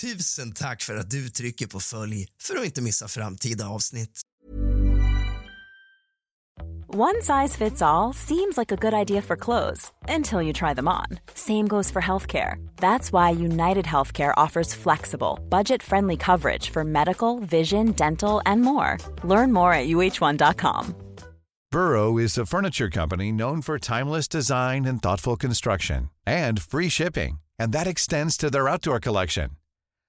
Tusen tack för att du trycker på följ för att inte missa framtida avsnitt. One size fits all seems like a good idea for clothes until you try them on. Same goes for healthcare. That's why United Healthcare offers flexible, budget friendly coverage for medical, vision, dental, and more. Learn more at uh1.com. Burrow is a furniture company known for timeless design and thoughtful construction and free shipping, and that extends to their outdoor collection.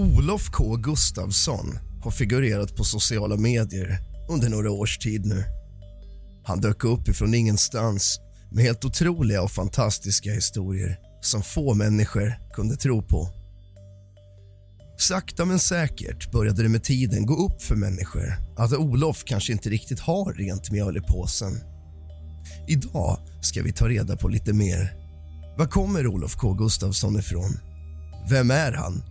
Olof K Gustafsson har figurerat på sociala medier under några års tid nu. Han dök upp ifrån ingenstans med helt otroliga och fantastiska historier som få människor kunde tro på. Sakta men säkert började det med tiden gå upp för människor att Olof kanske inte riktigt har rent mjöl i påsen. Idag ska vi ta reda på lite mer. Var kommer Olof K Gustafsson ifrån? Vem är han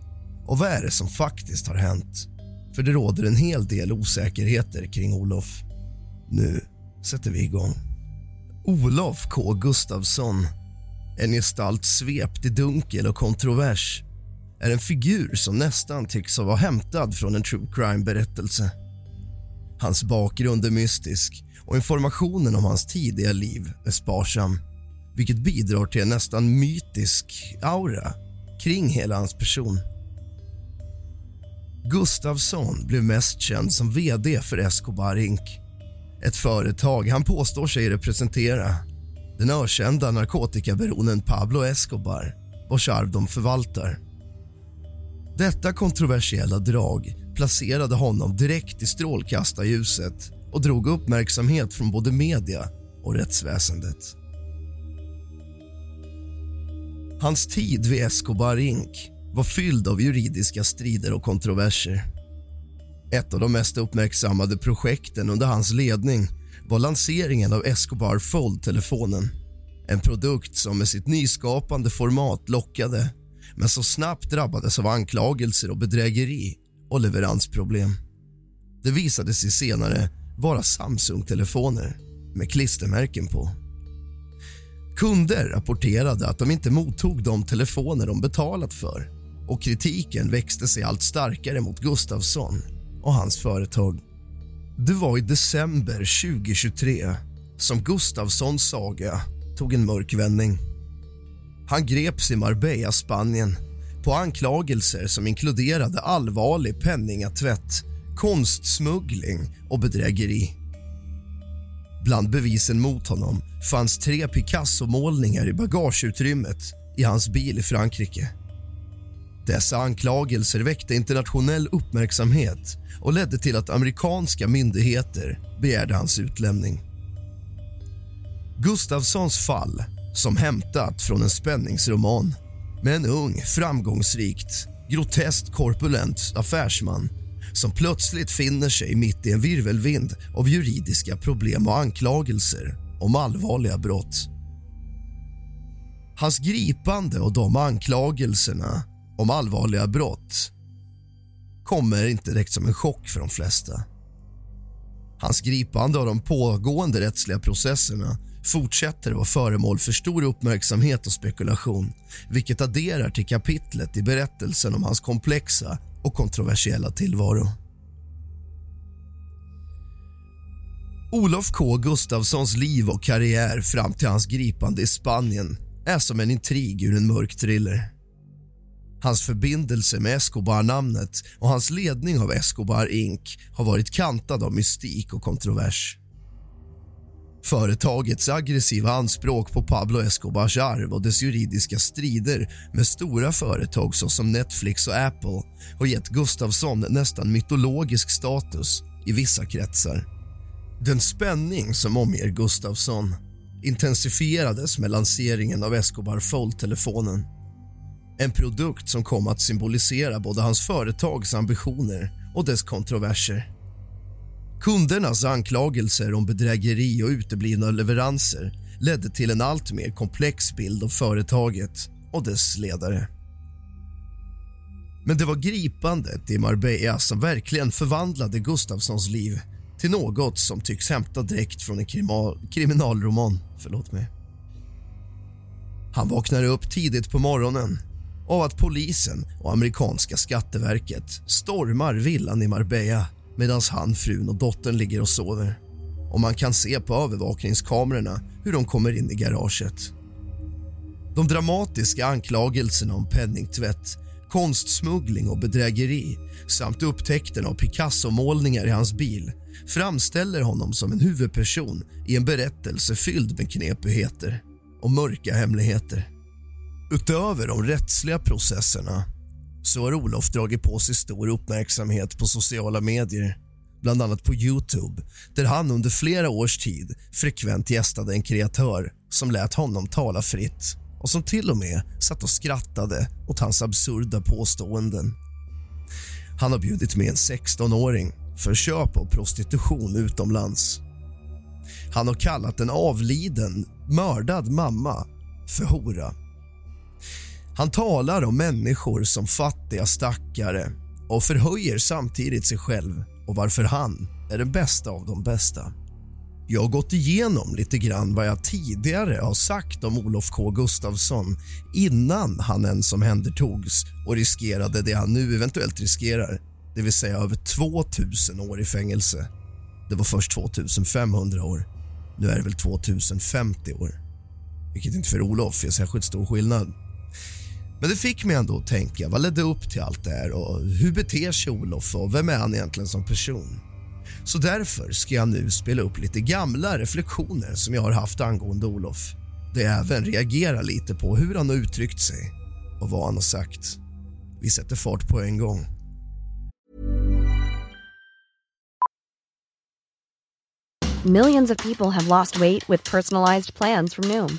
och vad är det som faktiskt har hänt? För det råder en hel del osäkerheter kring Olof. Nu sätter vi igång. Olof K Gustafsson, en gestalt svept i dunkel och kontrovers är en figur som nästan tycks ha varit hämtad från en true crime-berättelse. Hans bakgrund är mystisk och informationen om hans tidiga liv är sparsam vilket bidrar till en nästan mytisk aura kring hela hans person. Gustafsson blev mest känd som vd för Escobar Inc. Ett företag han påstår sig representera. Den ökända narkotikabaronen Pablo Escobar, vars arv de förvaltar. Detta kontroversiella drag placerade honom direkt i strålkastarljuset och drog uppmärksamhet från både media och rättsväsendet. Hans tid vid Escobar Inc var fylld av juridiska strider och kontroverser. Ett av de mest uppmärksammade projekten under hans ledning var lanseringen av Escobar Fold-telefonen. En produkt som med sitt nyskapande format lockade men som snabbt drabbades av anklagelser och bedrägeri och leveransproblem. Det visade sig senare vara Samsung-telefoner med klistermärken på. Kunder rapporterade att de inte mottog de telefoner de betalat för och kritiken växte sig allt starkare mot Gustafsson och hans företag. Det var i december 2023 som Gustafssons saga tog en mörk vändning. Han greps i Marbella, Spanien på anklagelser som inkluderade allvarlig penningatvätt, konstsmuggling och bedrägeri. Bland bevisen mot honom fanns tre Picasso-målningar i bagageutrymmet i hans bil i Frankrike. Dessa anklagelser väckte internationell uppmärksamhet och ledde till att amerikanska myndigheter begärde hans utlämning. Gustafssons fall, som hämtat från en spänningsroman med en ung, framgångsrikt, groteskt korpulent affärsman som plötsligt finner sig mitt i en virvelvind av juridiska problem och anklagelser om allvarliga brott. Hans gripande och de anklagelserna om allvarliga brott kommer inte direkt som en chock för de flesta. Hans gripande av de pågående rättsliga processerna fortsätter att vara föremål för stor uppmärksamhet och spekulation vilket adderar till kapitlet i berättelsen om hans komplexa och kontroversiella tillvaro. Olof K Gustafssons liv och karriär fram till hans gripande i Spanien är som en intrig ur en mörk thriller. Hans förbindelse med Escobar-namnet och hans ledning av Escobar Inc har varit kantad av mystik och kontrovers. Företagets aggressiva anspråk på Pablo Escobars arv och dess juridiska strider med stora företag såsom Netflix och Apple har gett Gustafsson nästan mytologisk status i vissa kretsar. Den spänning som omger Gustafsson intensifierades med lanseringen av Escobar Fold-telefonen. En produkt som kom att symbolisera både hans företags ambitioner och dess kontroverser. Kundernas anklagelser om bedrägeri och uteblivna leveranser ledde till en allt mer komplex bild av företaget och dess ledare. Men det var gripandet i Marbella som verkligen förvandlade Gustafssons liv till något som tycks hämta direkt från en kriminalroman. Förlåt mig. Han vaknar upp tidigt på morgonen av att polisen och amerikanska skatteverket stormar villan i Marbella medan han, frun och dottern ligger och sover. Och Man kan se på övervakningskamerorna hur de kommer in i garaget. De dramatiska anklagelserna om penningtvätt, konstsmuggling och bedrägeri samt upptäckten av Picasso-målningar i hans bil framställer honom som en huvudperson i en berättelse fylld med knepigheter och mörka hemligheter. Utöver de rättsliga processerna så har Olof dragit på sig stor uppmärksamhet på sociala medier bland annat på Youtube där han under flera års tid frekvent gästade en kreatör som lät honom tala fritt och som till och med satt och skrattade åt hans absurda påståenden. Han har bjudit med en 16-åring för köp av prostitution utomlands. Han har kallat en avliden, mördad mamma för hora. Han talar om människor som fattiga stackare och förhöjer samtidigt sig själv och varför han är den bästa av de bästa. Jag har gått igenom lite grann vad jag tidigare har sagt om Olof K Gustafsson innan han ens omhändertogs och riskerade det han nu eventuellt riskerar det vill säga över 2000 år i fängelse. Det var först 2500 år. Nu är det väl 2050 år. Vilket inte för Olof är särskilt stor skillnad. Men det fick mig ändå att tänka, vad ledde upp till allt det här och hur beter sig Olof och vem är han egentligen som person? Så därför ska jag nu spela upp lite gamla reflektioner som jag har haft angående Olof. Där jag även reagerar lite på hur han har uttryckt sig och vad han har sagt. Vi sätter fart på en gång. Millions of people have lost weight with personalized plans from Noom.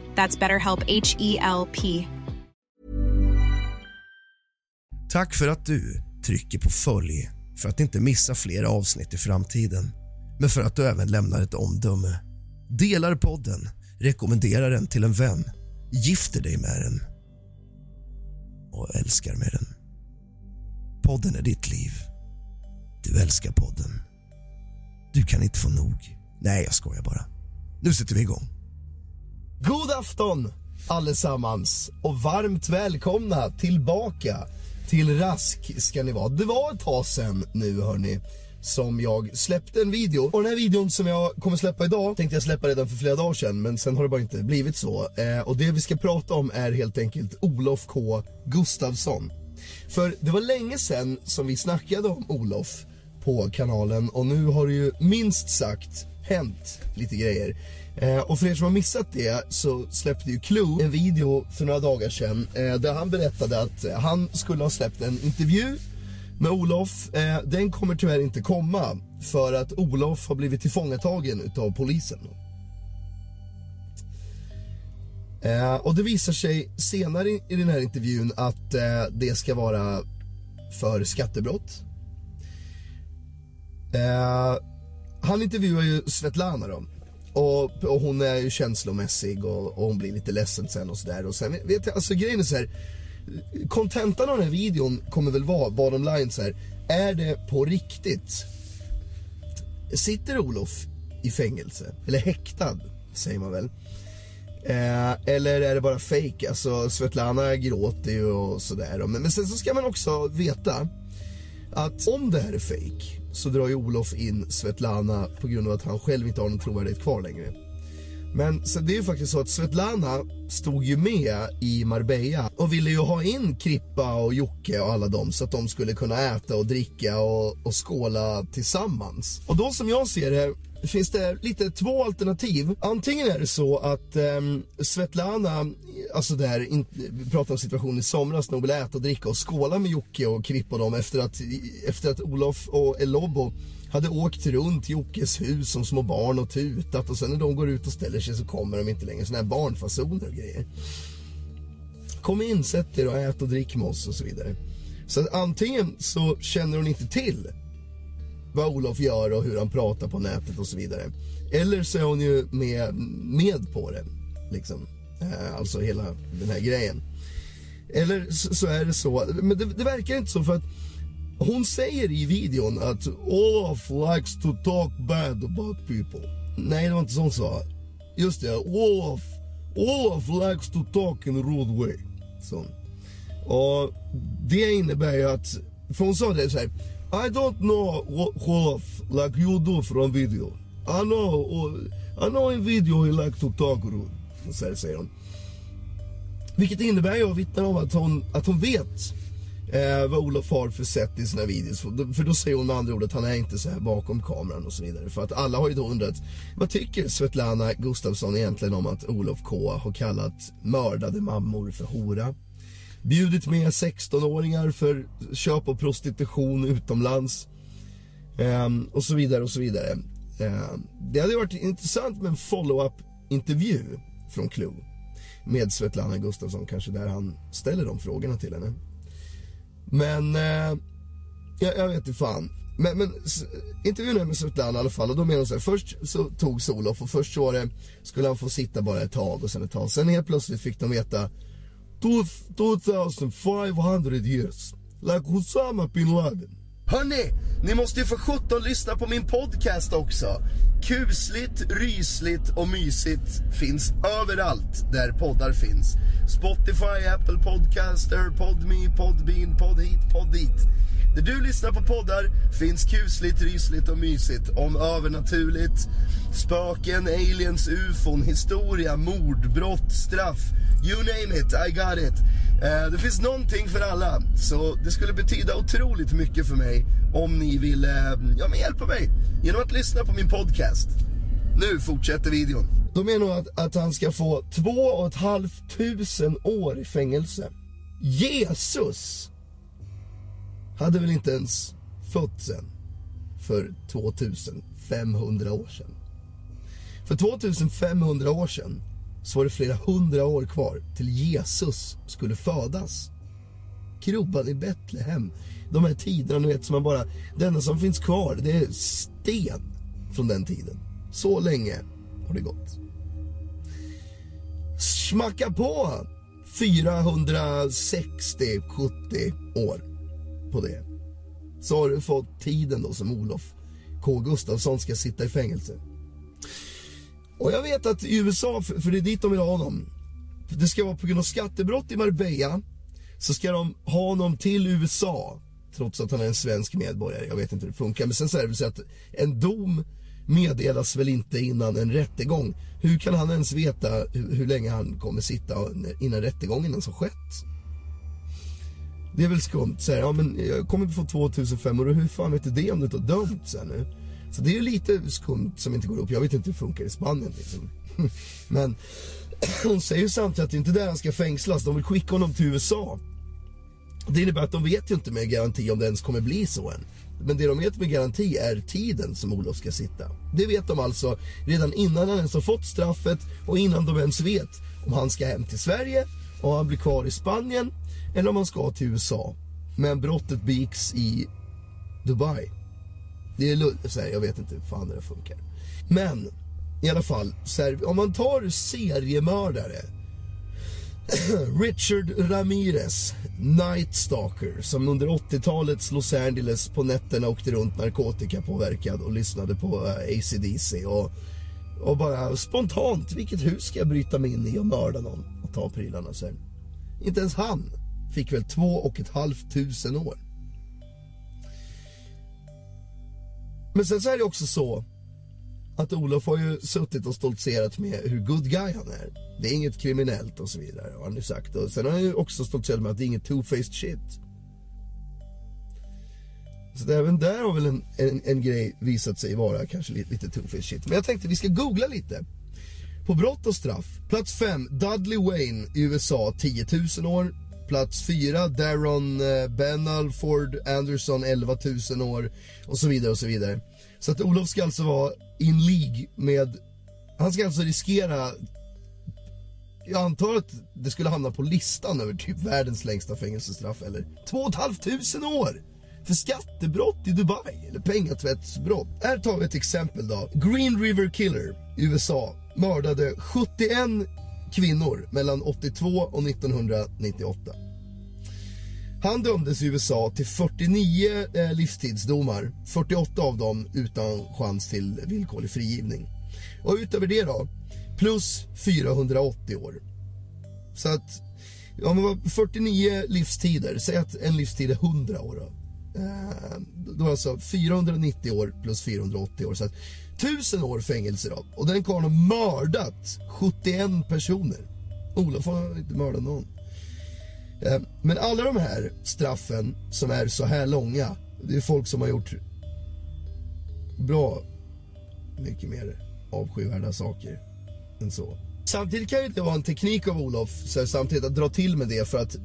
That's BetterHelp H E L P. Tack för att du trycker på följ för att inte missa fler avsnitt i framtiden men för att du även lämnar ett omdöme. Delar podden, rekommenderar den till en vän, gifter dig med den och älskar med den. Podden är ditt liv. Du älskar podden. Du kan inte få nog. Nej, jag skojar bara. Nu sätter vi igång. God afton allesammans och varmt välkomna tillbaka till Rask ska ni vara. Det var ett tag sen nu hörni som jag släppte en video och den här videon som jag kommer släppa idag tänkte jag släppa redan för flera dagar sedan men sen har det bara inte blivit så. Eh, och det vi ska prata om är helt enkelt Olof K Gustafsson. För det var länge sedan som vi snackade om Olof på kanalen och nu har det ju minst sagt hänt lite grejer. Eh, och för er som har missat det så släppte ju Clue en video för några dagar sedan eh, där han berättade att eh, han skulle ha släppt en intervju med Olof. Eh, den kommer tyvärr inte komma för att Olof har blivit tillfångatagen utav polisen. Eh, och det visar sig senare i, i den här intervjun att eh, det ska vara för skattebrott. Eh, han intervjuar ju Svetlana då. Och, och hon är ju känslomässig och, och hon blir lite ledsen sen och sådär. Och sen vet jag, alltså grejen är så här. Kontentan av den här videon kommer väl vara, bottom line så här. Är det på riktigt? Sitter Olof i fängelse? Eller häktad, säger man väl. Eh, eller är det bara fake? Alltså Svetlana gråter ju och sådär. Men, men sen så ska man också veta att om det här är fake så drar ju Olof in Svetlana på grund av att han själv inte har någon trovärdighet kvar längre. Men så det är ju faktiskt så att Svetlana stod ju med i Marbella och ville ju ha in Krippa och Jocke och alla dem så att de skulle kunna äta och dricka och, och skåla tillsammans. Och då som jag ser det finns det lite två alternativ. Antingen är det så att eh, Svetlana, alltså där, in, vi pratar om situationen i somras när hon ville äta och dricka och skåla med Jocke och Kripp och dem efter att, efter att Olof och Elobo hade åkt runt Jockes hus som små barn och tutat och sen när de går ut och ställer sig så kommer de inte längre. Såna här barnfasoner och grejer. Kom in, sätt er och ät och drick med oss och så vidare. Så antingen så känner hon inte till vad Olof gör och hur han pratar på nätet och så vidare. Eller så är hon ju med, med på det. Liksom. Eh, alltså hela den här grejen. Eller så, så är det så, men det, det, verkar inte så för att hon säger i videon att Olof likes to talk bad about people. Nej, det var inte så hon sa. Just det, Olof, Olof likes to talk in a rude way. Så. Och det innebär ju att, för hon sa det så här. I don't know Olof like you do from video. I know, I know in video he like to talk rude. Så säger hon. Vilket innebär ju och vittnar om att hon, att hon vet eh, vad Olof har för sätt i sina videos. För då säger hon med andra ord att han är inte så här bakom kameran och så vidare. För att alla har ju då undrat, vad tycker Svetlana Gustafsson egentligen om att Olof K har kallat mördade mammor för hora? Bjudit med 16-åringar för köp av prostitution utomlands. Eh, och så vidare och så vidare. Eh, det hade varit intressant med en follow-up intervju från Clue med Svetlana Gustafsson kanske där han ställer de frågorna till henne. Men eh, jag, jag vet inte fan. Men, men intervjun med Svetlana i alla fall och då menar hon så här, först så tog Solof och först så var det, skulle han få sitta bara ett tag och sen ett tag. Sen helt plötsligt fick de veta 2500 years. Like Osama bin Laden. Hörni, ni måste ju för sjutton lyssna på min podcast också. Kusligt, rysligt och mysigt finns överallt där poddar finns. Spotify, Apple Podcaster, Podme, Podbean, Podhit, hit, Pod. Där du lyssnar på poddar finns kusligt, rysligt och mysigt om övernaturligt, spöken, aliens, ufon, historia, mord, brott, straff. You name it, I got it. Eh, det finns någonting för alla, så det skulle betyda otroligt mycket för mig om ni ville eh, ja, men hjälpa mig genom att lyssna på min podcast. Nu fortsätter videon. De menar att, att han ska få två och ett halvt tusen år i fängelse. Jesus hade väl inte ens fötts än för 2500 år sedan. För 2500 år sedan så var det flera hundra år kvar till Jesus skulle födas. Krubban i Betlehem. De här tiderna ni vet som man bara, det enda som finns kvar det är sten från den tiden. Så länge har det gått. Smacka på 460-70 år på det. Så har du fått tiden då som Olof K Gustafsson ska sitta i fängelse. Och jag vet att i USA, för det är dit de vill ha honom. Det ska vara på grund av skattebrott i Marbella. Så ska de ha honom till USA. Trots att han är en svensk medborgare. Jag vet inte hur det funkar. Men sen så är det väl så att en dom meddelas väl inte innan en rättegång. Hur kan han ens veta hur, hur länge han kommer sitta innan rättegången ens har skett? Det är väl skumt. Så här, ja, men jag kommer få 2500 hur fan vet du det om du inte har dömt sen nu? Så det är lite skumt som inte går upp. Jag vet inte hur det funkar i Spanien liksom. Men hon säger ju samtidigt att det inte är där han ska fängslas. De vill skicka honom till USA. Det innebär att de vet ju inte med garanti om det ens kommer bli så än. Men det de vet med garanti är tiden som Olof ska sitta. Det vet de alltså redan innan han ens har fått straffet och innan de ens vet om han ska hem till Sverige och han blir kvar i Spanien eller om man ska till USA. Men brottet begicks i Dubai. Det är så här, jag vet inte hur fan det funkar. Men i alla fall, här, om man tar seriemördare. Richard Ramirez, Night Stalker, som under 80-talets Los Angeles på nätterna åkte runt narkotikapåverkad och lyssnade på eh, ACDC och, och bara spontant, vilket hus ska jag bryta mig in i och mörda någon och ta prylarna sen. Inte ens han fick väl två och ett halvt tusen år. Men sen så är det också så att Olof har ju suttit och stoltserat med hur good guy han är. Det är inget kriminellt och så vidare har han ju sagt. Och sen har han ju också stoltserat med att det är inget two-faced shit. Så även där har väl en, en, en, grej visat sig vara kanske lite, lite two-faced shit. Men jag tänkte vi ska googla lite. På brott och straff. Plats 5, Dudley Wayne i USA, 10 000 år. Plats 4, Daron eh, Ben Ford Anderson, 11 000 år. Och så vidare och så vidare. Så att Olof ska alltså vara in League med, han ska alltså riskera jag antar att det skulle hamna på listan över typ världens längsta fängelsestraff eller 2 500 år för skattebrott i Dubai eller pengatvättsbrott. Här tar vi ett exempel då. Green River Killer i USA mördade 71 kvinnor mellan 82 och 1998. Han dömdes i USA till 49 eh, livstidsdomar, 48 av dem utan chans till villkorlig frigivning. Och utöver det då, plus 480 år. Så att, om det var 49 livstider, säg att en livstid är 100 år då. Eh, då är alltså 490 år plus 480 år. Så att Tusen år fängelse då. Och den karln har mördat 71 personer. Olof har inte mördat någon. Eh, men alla de här straffen som är så här långa, det är folk som har gjort bra mycket mer avskyvärda saker än så. Samtidigt kan det vara en teknik av Olof, så här, samtidigt att dra till med det för att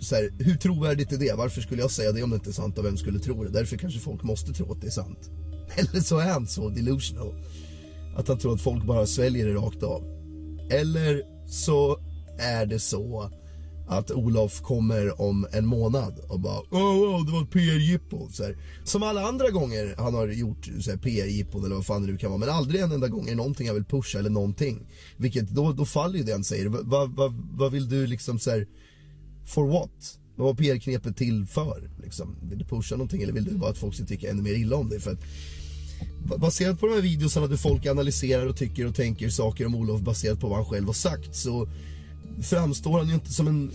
så här, hur trovärdigt är det? Varför skulle jag säga det om det inte är sant och vem skulle tro det? Därför kanske folk måste tro att det är sant. Eller så är han så delusional att han tror att folk bara sväljer det rakt av. Eller så är det så att Olof kommer om en månad och bara oh, oh det var ett PR-jippo. Som alla andra gånger han har gjort PR-jippon eller vad fan det nu kan vara. Men aldrig en enda gång är någonting jag vill pusha eller någonting. Vilket då, då faller ju det han säger. Vad va, va, va vill du liksom så här, for what? Vad var PR-knepet till för? Liksom? Vill du pusha någonting eller vill du bara att folk ska tycka ännu mer illa om dig? För att, baserat på de här videorna där folk analyserar och tycker och tänker saker om Olof baserat på vad han själv har sagt så framstår han ju inte som en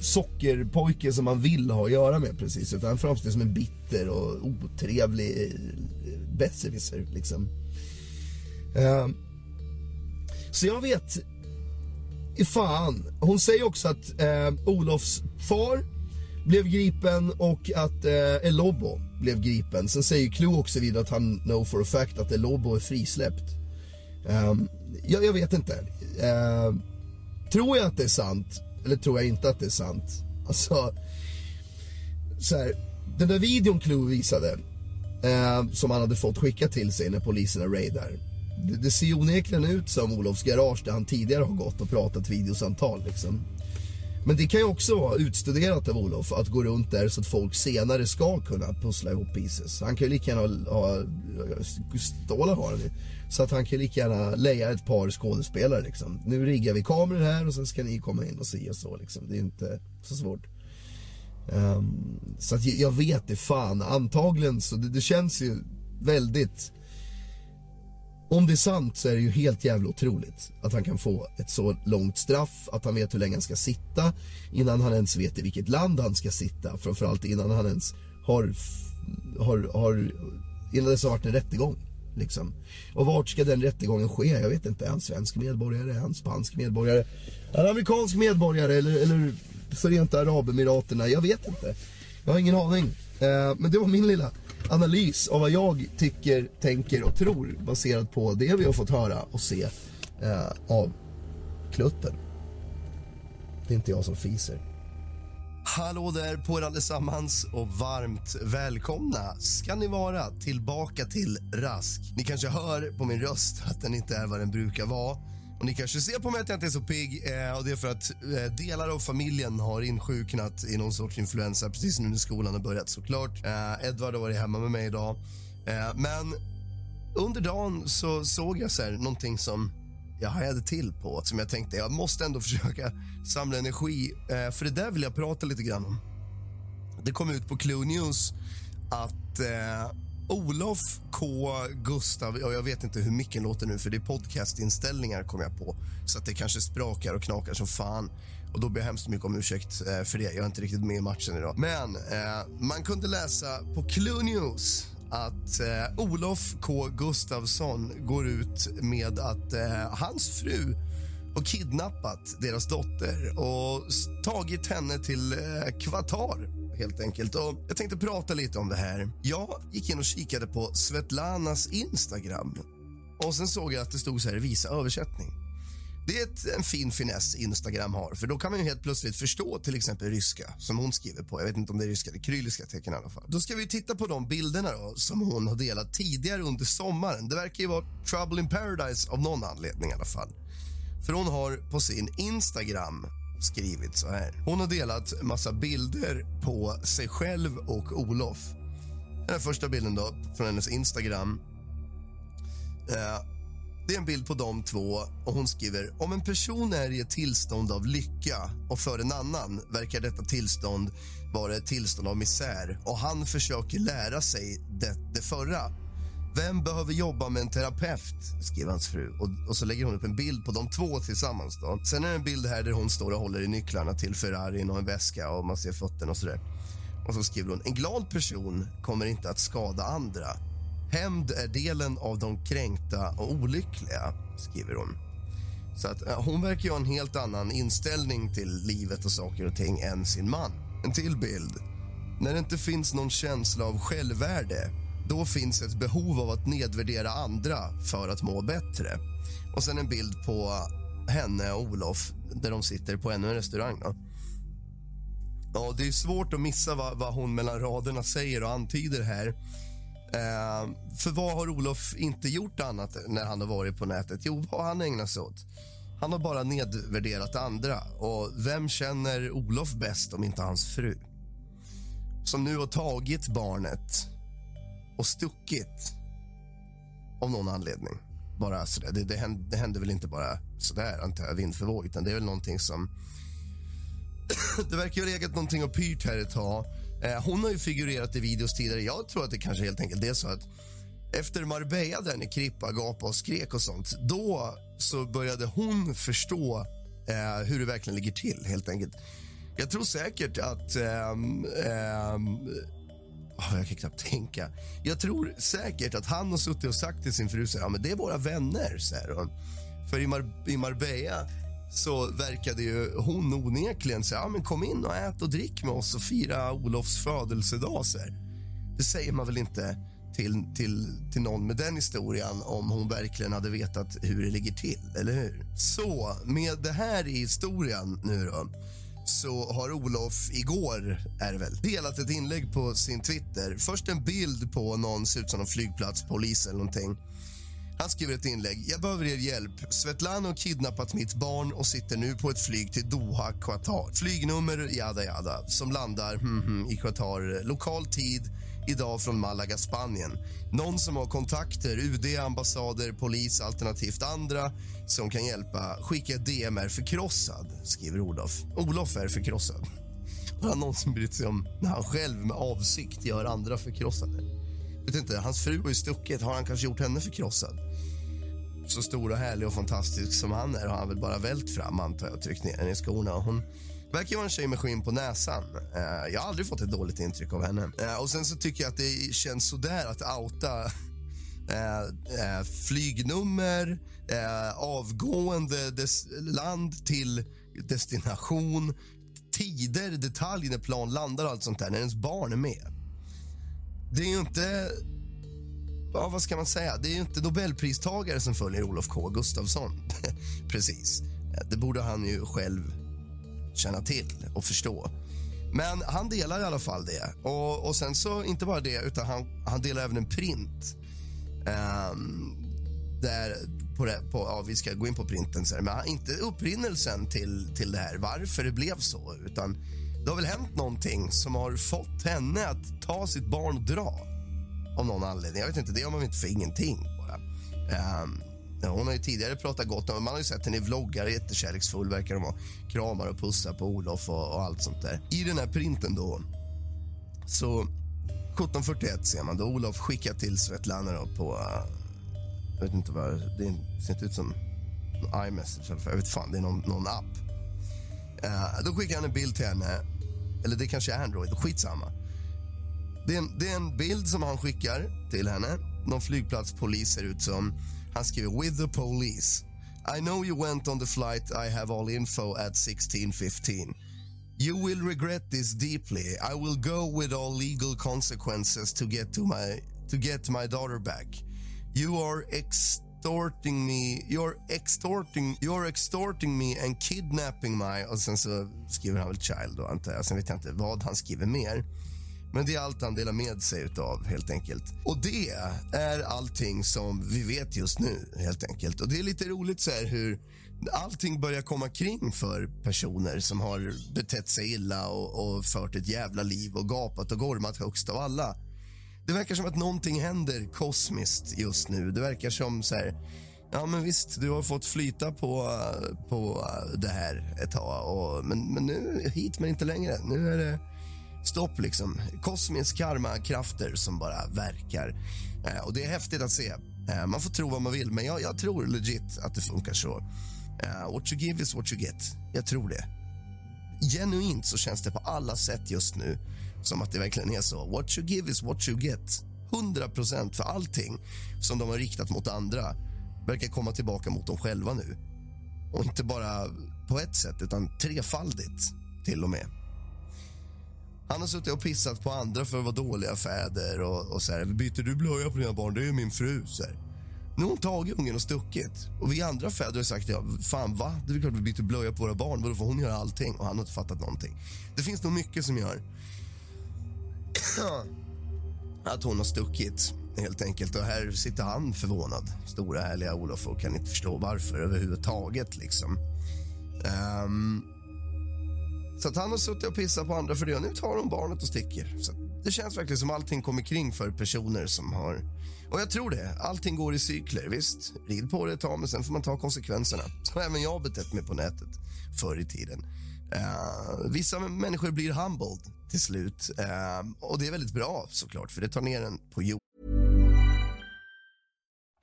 sockerpojke som man vill ha att göra med precis. Utan han framstår som en bitter och otrevlig eh, besserwisser liksom. Ehm, så jag vet fan. Hon säger också att eh, Olofs far blev gripen och att eh, El Elobo blev gripen. Sen säger Clue också vidare att han know for a fact att Elobo är frisläppt. Um, jag, jag, vet inte. Uh, Tror jag att det är sant? Eller tror jag inte att det är sant? Alltså, så här, den där videon Clue visade. eh, som han hade fått skicka till sig när poliserna raidar. Det, det ser onekligen ut som Olofs garage där han tidigare har gått och pratat videosamtal. Liksom. Men det kan ju också vara utstuderat av Olof att gå runt där så att folk senare ska kunna pussla ihop pieces. Han kan ju lika gärna ha, stålar har han ju. Så att han kan lika gärna leja ett par skådespelare liksom. Nu riggar vi kameror här och sen ska ni komma in och se och så liksom. Det är inte så svårt. Um, så att jag vet det fan, antagligen så det, det känns ju väldigt om det är sant så är det ju helt jävla otroligt att han kan få ett så långt straff, att han vet hur länge han ska sitta innan han ens vet i vilket land han ska sitta. Framförallt innan han ens har, har, har innan det har varit en rättegång. Liksom. Och vart ska den rättegången ske? Jag vet inte. Är han svensk medborgare? Är han spansk medborgare? Är han amerikansk medborgare? Eller, eller Förenta Arabemiraterna? Jag vet inte. Jag har ingen aning. Eh, men det var min lilla analys av vad jag tycker, tänker och tror baserat på det vi har fått höra och se eh, av Klutten. Det är inte jag som fiser. Hallå där på er allesammans och varmt välkomna ska ni vara tillbaka till Rask. Ni kanske hör på min röst att den inte är vad den brukar vara. Och Ni kanske ser på mig att jag inte är så pigg eh, och det är för att eh, delar av familjen har insjuknat i någon sorts influensa precis nu när skolan har börjat såklart. Eh, Edvard har varit hemma med mig idag. Eh, men under dagen så såg jag så här, någonting som jag hajade till på som jag tänkte jag måste ändå försöka samla energi eh, för det där vill jag prata lite grann om. Det kom ut på Clue News att eh, Olof K Gustav, och jag vet inte hur micken låter nu för det är podcastinställningar kom jag på. Så att det kanske sprakar och knakar som fan. Och då ber jag hemskt mycket om ursäkt eh, för det. Jag är inte riktigt med i matchen idag. Men eh, man kunde läsa på Clue News att eh, Olof K Gustafsson går ut med att eh, hans fru har kidnappat deras dotter och tagit henne till eh, Qatar helt enkelt. Och jag tänkte prata lite om det här. Jag gick in och kikade på Svetlanas Instagram och sen såg jag att det stod så här, visa översättning. Det är ett, en fin finess Instagram har, för då kan man ju helt plötsligt förstå till exempel ryska som hon skriver på. Jag vet inte om det är ryska, det är kyrilliska tecken i alla fall. Då ska vi titta på de bilderna då, som hon har delat tidigare under sommaren. Det verkar ju vara Trouble in Paradise av någon anledning i alla fall. För hon har på sin Instagram skrivit så här. Hon har delat massa bilder på sig själv och Olof. Den här första bilden då, från hennes Instagram. Eh, det är en bild på de två och hon skriver om en person är i ett tillstånd av lycka och för en annan verkar detta tillstånd vara ett tillstånd av misär och han försöker lära sig det, det förra vem behöver jobba med en terapeut? skriver hans fru. Och, och, så lägger hon upp en bild på de två tillsammans. Då. Sen är det en bild här där hon står och håller i nycklarna till Ferrarin och en väska och man ser fötterna och sådär. Och så skriver hon, en glad person kommer inte att skada andra. Hämnd är delen av de kränkta och olyckliga, skriver hon. Så att hon verkar ha en helt annan inställning till livet och saker och ting än sin man. En till bild. När det inte finns någon känsla av självvärde då finns ett behov av att nedvärdera andra för att må bättre. Och sen en bild på henne och Olof där de sitter på ännu en restaurang. Då. Ja, det är svårt att missa vad, vad hon mellan raderna säger och antyder här. Eh, för vad har Olof inte gjort annat när han har varit på nätet? Jo, vad har han ägnat sig åt? Han har bara nedvärderat andra. Och vem känner Olof bäst om inte hans fru? Som nu har tagit barnet och stuckit av någon anledning. Bara sådär. Det, det, hände, det hände väl inte bara sådär, antar jag, vind för våg, utan det är väl någonting som... det verkar ju ha legat någonting och pyrt här ett tag. Eh, hon har ju figurerat i videos tidigare. Jag tror att det kanske helt enkelt är så att efter Marbella, där ni krippa, gapa och skrek och sånt, då så började hon förstå eh, hur det verkligen ligger till, helt enkelt. Jag tror säkert att eh, eh, Oh, jag kan knappt tänka. Jag tror säkert att han har suttit och sagt till sin fru så här, ja, men det är våra vänner. Så här. För i, Mar i Marbella så verkade ju hon onekligen säga ja, men kom in och ät och drick med oss och fira Olofs födelsedag. Så här. Det säger man väl inte till, till, till någon med den historien om hon verkligen hade vetat hur det ligger till, eller hur? Så med det här i historien nu då så har Olof igår, är det väl, delat ett inlägg på sin Twitter. Först en bild på någon, ser ut som någon flygplatspolis eller någonting. Han skriver ett inlägg. Jag behöver er hjälp. Svetlana har kidnappat mitt barn och sitter nu på ett flyg till Doha, Qatar. Flygnummer jada jada som landar mm, hmm, i Qatar. Lokal tid idag från Malaga, Spanien. Någon som har kontakter, UD, ambassader, polis alternativt andra som kan hjälpa. Skicka ett DM är förkrossad, skriver Olof. Olof är förkrossad. Har han någonsin brytt sig om när han själv med avsikt gör andra förkrossade? Vet inte, hans fru har ju stuckit. Har han kanske gjort henne förkrossad? Så stor och härlig och fantastisk som han är har han väl bara vält fram antar jag, tryckt ner henne i skorna. Hon verkar vara en tjej med skinn på näsan. Uh, jag har aldrig fått ett dåligt intryck av henne. Uh, och sen så tycker jag att det känns sådär att outa uh, flygnummer, avgående land till destination, tider, detaljer när plan landar och allt sånt där, när ens barn är med. Det är ju inte... Ja, vad ska man säga? Det är ju inte Nobelpristagare som följer Olof K Gustafsson. Precis. Det borde han ju själv känna till och förstå. Men han delar i alla fall det. Och, och sen så, inte bara det, utan han, han delar även en print. Um, där på det, på, ja, vi ska gå in på printen sen, men inte upprinnelsen till, till det här, varför det blev så, utan det har väl hänt någonting som har fått henne att ta sitt barn och dra av någon anledning. Jag vet inte, det gör man inte för ingenting bara. Um, hon har ju tidigare pratat gott om, man har ju sett henne i vloggar, jättekärleksfull verkar de vara. Kramar och pussar på Olof och, och, allt sånt där. I den här printen då, så 1741 ser man då Olof skickar till Svetlana då på, eh, jag vet inte vad, det ser inte ut som iMessage, jag vet fan, det är någon, någon app. Uh, då skickar han en bild till henne, eller det kanske är Android, skitsamma. Det är, en, det är en bild som han skickar till henne. Någon flygplatspolis ser ut som. Han skriver “With the police. I know you went on the flight. I have all info at 16.15. You will regret this deeply. I will go with all legal consequences to get to my to get my daughter back. You are extorting me. You're extorting. You're extorting me and kidnapping my... Och sen så skriver han väl child då, antar jag. Sen vet jag inte vad han skriver mer. Men det är allt han delar med sig av helt enkelt. Och det är allting som vi vet just nu helt enkelt. Och det är lite roligt så här hur allting börjar komma kring för personer som har betett sig illa och, och fört ett jävla liv och gapat och gormat högst av alla. Det verkar som att någonting händer kosmiskt just nu. Det verkar som så här, ja men visst, du har fått flyta på, på det här ett tag. Och, men, men nu hit men inte längre. Nu är det stopp. liksom. Kosmisk karma-krafter som bara verkar. Eh, och Det är häftigt att se. Eh, man får tro vad man vill, men jag, jag tror legit att det funkar så. Eh, what you give is what you get. Jag tror det. Genuint så känns det på alla sätt just nu som att det verkligen är så. What you give is what you get. 100 procent för allting som de har riktat mot andra verkar komma tillbaka mot dem själva nu. Och inte bara på ett sätt, utan trefaldigt till och med. Han har suttit och pissat på andra för att vara dåliga fäder. Och, och så här, Byter du blöja på dina barn? Det är ju min fru. Så här. Nu har hon tagit ungen och stuckit. Och vi andra fäder har sagt ja, fan va? Det är klart vi byter blöja på våra barn. Då får hon göra allting. Och han har inte fattat någonting. Det finns nog mycket som gör att hon har stuckit, helt enkelt. Och här sitter han förvånad, stora härliga Olof, och kan inte förstå varför överhuvudtaget. Liksom. Um, så att han har suttit och pissat på andra för det. Och nu tar de barnet och sticker. Så det känns verkligen som allting kommer kring för personer som har... Och jag tror det. Allting går i cykler. Visst, rid på det ett tag, men sen får man ta konsekvenserna. Så även jag har betett mig på nätet förr i tiden. Uh, vissa människor blir humbled till slut. Uh, och det är väldigt bra såklart, för det tar ner en på jorden.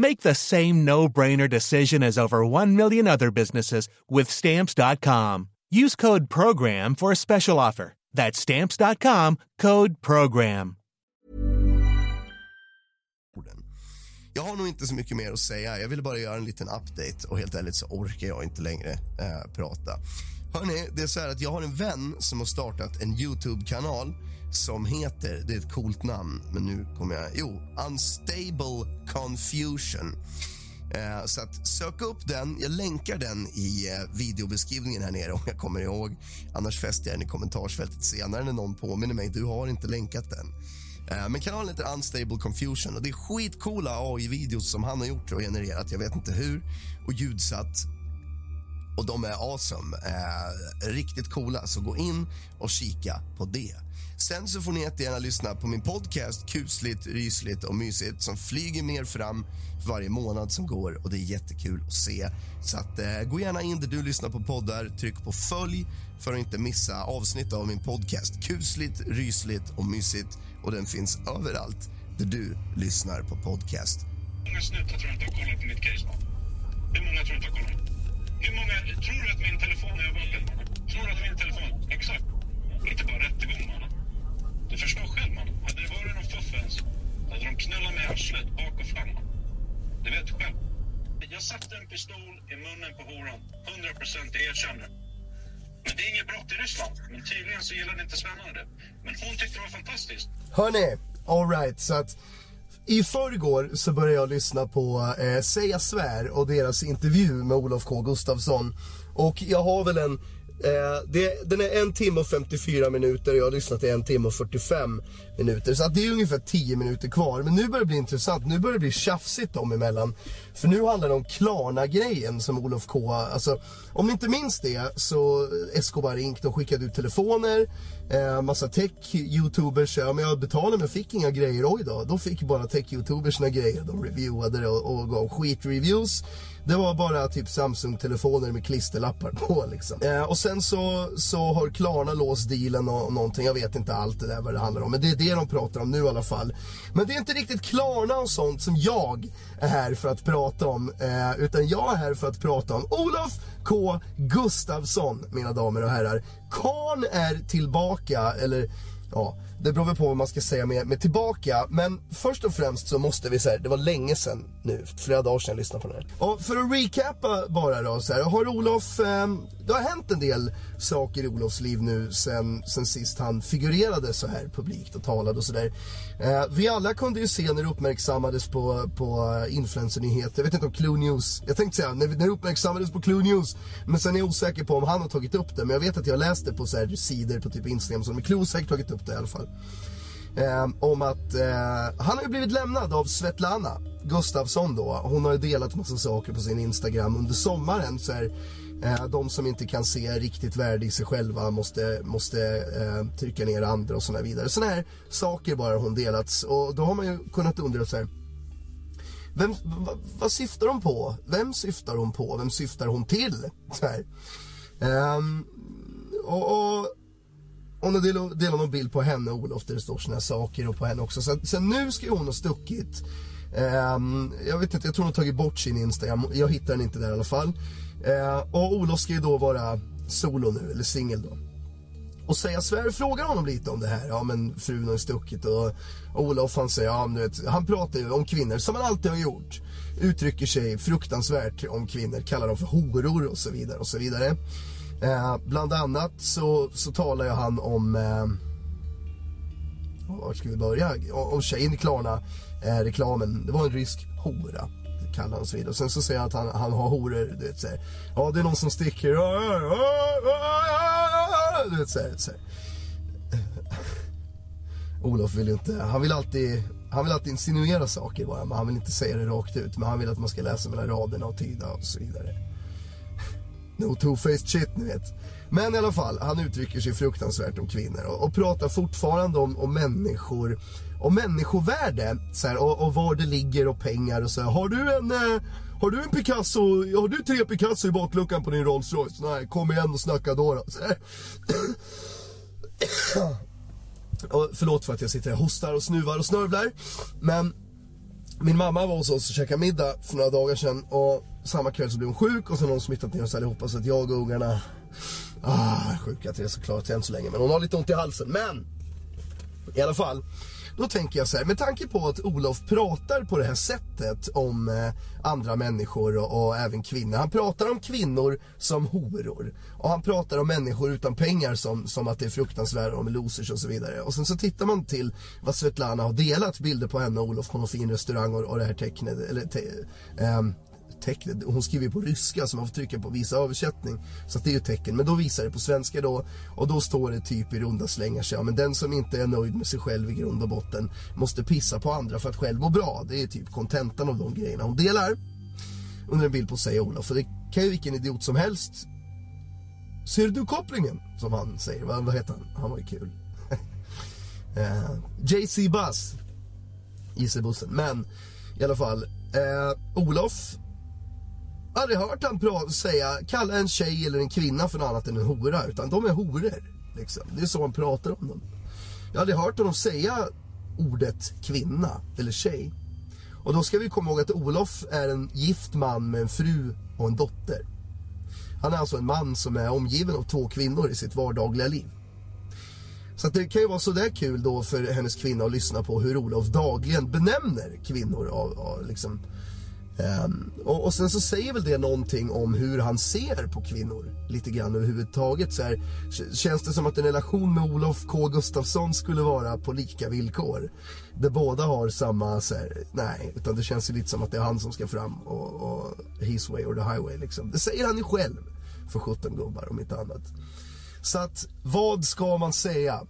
Make the same no-brainer decision as over 1 million other businesses with stamps.com. Use code program for a special offer. That's stamps.com, code program. Jag har nog inte så mycket mer att säga. Jag ville bara göra en liten update och helt ärligt så orkar jag inte längre äh, prata. Hörni, det är så här att jag har en vän som har startat en Youtube-kanal som heter, det är ett coolt namn, men nu kommer jag... Jo, Unstable Confusion. Eh, så att sök upp den. Jag länkar den i eh, videobeskrivningen här nere om jag kommer ihåg. Annars fäster jag den i kommentarsfältet senare när någon påminner mig. Du har inte länkat den. Eh, men kanalen heter Unstable Confusion och det är skitcoola AI-videos som han har gjort och genererat. Jag vet inte hur. Och ljudsatt. Och de är awesome. Eh, riktigt coola, så gå in och kika på det. Sen så får ni jättegärna lyssna på min podcast Kusligt, rysligt och mysigt som flyger mer fram för varje månad som går och det är jättekul att se. Så att, eh, gå gärna in där du lyssnar på poddar, tryck på följ för att inte missa avsnitt av min podcast Kusligt, rysligt och mysigt och den finns överallt där du lyssnar på podcast. Hur många snutar tror du inte har kollat på mitt case? Hur många tror du inte har kollat? Hur många tror du att min telefon är övervakad? Tror du att min telefon... Exakt. erkänner. Men det är inget brott i Ryssland. Men tydligen så gillar inte svennarna. Men hon tyckte det var fantastiskt. Hörni, alright. Så att i förrgår så började jag lyssna på eh, Säga Svär och deras intervju med Olof K Gustafsson. Och jag har väl en Eh, det, den är en timme och 54 minuter och jag har lyssnat i en timme och 45 minuter. Så det är ungefär 10 minuter kvar. Men nu börjar det bli intressant. Nu börjar det bli tjafsigt dem emellan. För nu handlar det om Klarna-grejen som Olof K... Alltså, om ni inte minns det så Escobar Inc. De skickade ut telefoner Eh, massa tech-youtubers, ja men jag betalade men fick inga grejer. Oj då, då fick bara tech-youtubers sina grejer. De reviewade det och, och gav skit-reviews. Det var bara typ Samsung-telefoner med klisterlappar på liksom. Eh, och sen så, så har Klarna låst dealen och, och någonting. Jag vet inte allt det där vad det handlar om. Men det är det de pratar om nu i alla fall. Men det är inte riktigt Klarna och sånt som jag är här för att prata om. Eh, utan jag är här för att prata om Olof K. Gustavsson, mina damer och herrar. Karn är tillbaka, eller ja, det beror väl på vad man ska säga med, med tillbaka. Men först och främst så måste vi säga, det var länge sedan nu, flera dagar sedan jag lyssnade på den här. Och för att recappa bara då så här, har Olof eh, det har hänt en del saker i Olofs liv nu sen, sen sist han figurerade så här publikt och talade och sådär. Eh, vi alla kunde ju se när det uppmärksammades på, på influencernyheter, jag vet inte om Clue News, jag tänkte säga när, när det uppmärksammades på Clue News, men sen är jag osäker på om han har tagit upp det, men jag vet att jag läste på så här sidor på typ Instagram, så Clue har säkert tagit upp det i alla fall. Eh, om att eh, han har ju blivit lämnad av Svetlana Gustavsson då. Hon har ju delat massa saker på sin Instagram under sommaren. Så här, Eh, de som inte kan se riktigt värde i sig själva måste, måste eh, trycka ner andra och sådana vidare. Sådana här saker bara hon delats och då har man ju kunnat undra så här, vem, v, vad syftar hon på? Vem syftar hon på? Vem syftar hon till? Så här. Um, och, och, och då delar, delar någon bild på henne och Olof där det står sådana här saker och på henne också. Sen så nu ska ju hon ha stuckit. Um, jag vet inte, jag tror hon har tagit bort sin Instagram. Jag hittar den inte där i alla fall. Eh, och Olof ska ju då vara solo nu, eller singel då. Och säga Sverre frågar honom lite om det här. Ja men frun har ju stuckit och, Olof han säger, ja vet, han pratar ju om kvinnor som han alltid har gjort. Uttrycker sig fruktansvärt om kvinnor, kallar dem för horor och så vidare och så vidare. Eh, bland annat så, så talar ju han om eh, var ska vi börja? Om tjejen i Klarna-reklamen. Eh, det var en rysk hora kallar och så vidare. Och sen så säger han att han, han har horor, du vet så. Ja, det är någon som sticker. Du vet så här. Så här. Olof vill inte, han vill alltid han vill alltid insinuera saker bara, men han vill inte säga det rakt ut. Men han vill att man ska läsa mellan raderna och tyda och så vidare. No two-faced shit, ni vet. Men i alla fall, han uttrycker sig fruktansvärt om kvinnor och, och pratar fortfarande om, om människor och människovärde så här, och, och var det ligger och pengar och så här. Har du en eh, har du en Picasso, har du tre Picasso i bakluckan på din Rolls Royce? Nej, kom igen och snacka då. då. Så här. och förlåt för att jag sitter här och hostar och snuvar och snörvlar. Men min mamma var hos oss och käkade middag för några dagar sedan och samma kväll så blev hon sjuk och sen har hon smittat ner oss allihopa så att jag och ungarna Ah, sjuka till det såklart än så länge men hon har lite ont i halsen. Men i alla fall då tänker jag så här, med tanke på att Olof pratar på det här sättet om eh, andra människor och, och, även kvinnor. Han pratar om kvinnor som horor. Och han pratar om människor utan pengar som, som att det är fruktansvärda och är losers och så vidare. Och sen så tittar man till vad Svetlana har delat bilder på henne och Olof på någon fin restaurang och, och det här tecknet, eller te, eh, tecknet. Hon skriver på ryska så man får trycka på visa översättning. Så det är ju tecken. Men då visar det på svenska då. Och då står det typ i runda slängar sig. Ja, men den som inte är nöjd med sig själv i grund och botten måste pissa på andra för att själv må bra. Det är typ kontentan av de grejerna hon delar. Under en bild på sig och Olof. För det kan ju vilken idiot som helst. Ser du kopplingen? Som han säger. Vad, vad heter han? Han var ju kul. uh, eh, JC Buzz. bussen. Men i alla fall. Eh, uh, Olof aldrig hört han säga, kalla en tjej eller en kvinna för något annat än en hora. Utan de är horor. Liksom. Det är så han pratar om dem. Jag har aldrig hört honom säga ordet kvinna eller tjej. Och då ska vi komma ihåg att Olof är en gift man med en fru och en dotter. Han är alltså en man som är omgiven av två kvinnor i sitt vardagliga liv. Så det kan ju vara sådär kul då för hennes kvinna att lyssna på hur Olof dagligen benämner kvinnor av, av liksom, Um, och, och, sen så säger väl det någonting om hur han ser på kvinnor lite grann överhuvudtaget. Så här, känns det som att en relation med Olof K Gustafsson skulle vara på lika villkor? Där båda har samma, så här, nej, utan det känns ju lite som att det är han som ska fram och, och his way or the highway liksom. Det säger han ju själv för 17 gubbar om inte annat. Så att, vad ska man säga?